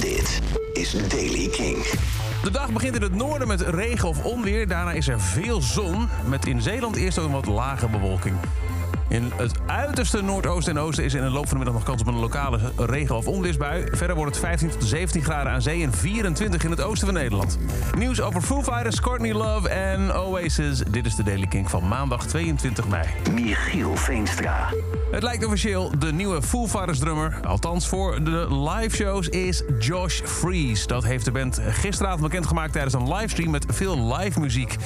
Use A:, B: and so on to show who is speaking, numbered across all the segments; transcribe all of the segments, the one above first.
A: Dit is Daily King.
B: De dag begint in het noorden met regen of onweer. Daarna is er veel zon. Met in Zeeland eerst ook een wat lage bewolking. In het uiterste noordoosten en oosten is in de loop van de middag nog kans op een lokale regen- of onweersbui. Verder wordt het 15 tot 17 graden aan zee en 24 in het oosten van Nederland. Nieuws over Foo Fighters, Courtney Love en Oasis. Dit is de Daily King van maandag 22 mei.
A: Michiel Veenstra.
B: Het lijkt officieel de nieuwe Foo Fighters drummer, althans voor de live shows, is Josh Freeze. Dat heeft de band gisteravond bekendgemaakt tijdens een livestream met veel live muziek.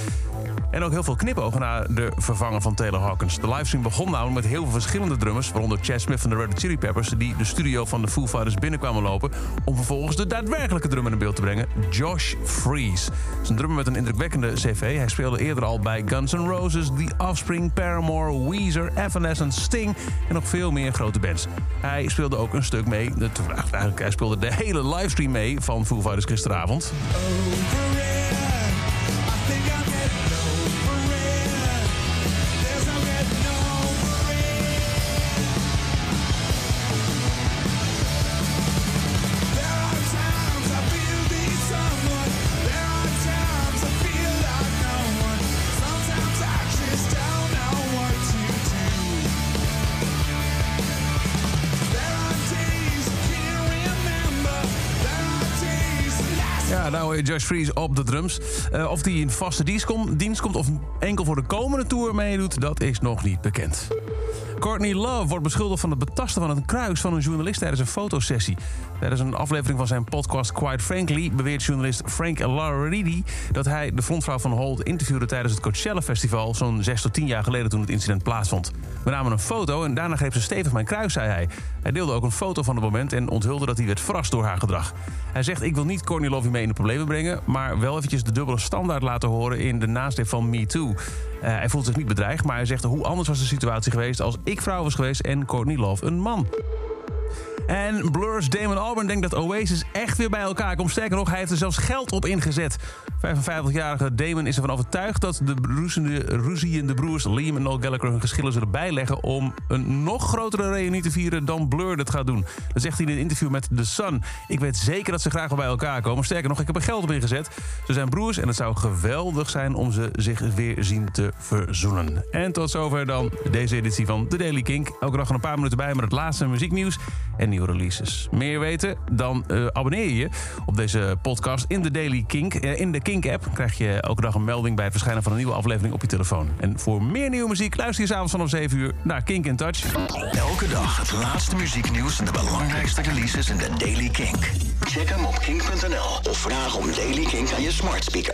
B: En ook heel veel knipogen naar de vervanger van Taylor Hawkins. De livestream begon met heel veel verschillende drummers... waaronder Chad Smith van de Red Chili Peppers... die de studio van de Foo Fighters binnenkwamen lopen... om vervolgens de daadwerkelijke drummer in beeld te brengen, Josh Freeze. Het is een drummer met een indrukwekkende cv. Hij speelde eerder al bij Guns N' Roses, The Offspring, Paramore, Weezer, Evanescence, Sting... en nog veel meer grote bands. Hij speelde ook een stuk mee... Eigenlijk, hij speelde de hele livestream mee van Foo Fighters gisteravond. Ja, nou je Josh Freeze op de drums. Uh, of die in vaste dienst, kom, dienst komt of enkel voor de komende tour meedoet, dat is nog niet bekend. Courtney Love wordt beschuldigd van het betasten van een kruis van een journalist tijdens een fotosessie. Tijdens een aflevering van zijn podcast Quite Frankly beweert journalist Frank Laridi dat hij de frontvrouw van Holt interviewde tijdens het Coachella Festival zo'n 6 tot 10 jaar geleden toen het incident plaatsvond. We namen een foto en daarna greep ze stevig mijn kruis, zei hij. Hij deelde ook een foto van het moment en onthulde dat hij werd verrast door haar gedrag. Hij zegt: Ik wil niet Courtney Love mee in de problemen brengen, maar wel eventjes de dubbele standaard laten horen in de nasleep van Me Too. Uh, hij voelt zich niet bedreigd, maar hij zegt: Hoe anders was de situatie geweest als ik vrouw was geweest en Courtney Love een man? En Blur's Damon Albarn denkt dat Oasis echt weer bij elkaar komt. Sterker nog, hij heeft er zelfs geld op ingezet. 55-jarige Damon is ervan overtuigd dat de ruziende broers Liam en Noel Gallagher hun geschillen zullen bijleggen om een nog grotere reunie te vieren dan Blur dit gaat doen. Dat zegt hij in een interview met The Sun. Ik weet zeker dat ze graag wel bij elkaar komen. Sterker nog, ik heb er geld op ingezet. Ze zijn broers en het zou geweldig zijn om ze zich weer zien te verzoenen. En tot zover dan deze editie van The Daily Kink. Elke dag een paar minuten bij met het laatste muzieknieuws en nieuwe releases. Meer weten? Dan uh, abonneer je op deze podcast in de Daily Kink. Uh, in de Kink-app krijg je elke dag een melding bij het verschijnen van een nieuwe aflevering op je telefoon. En voor meer nieuwe muziek luister je s'avonds vanaf 7 uur naar Kink in Touch.
A: Elke dag het laatste muzieknieuws en de belangrijkste releases in de Daily Kink. Check hem op kink.nl of vraag om Daily Kink aan je smart speaker.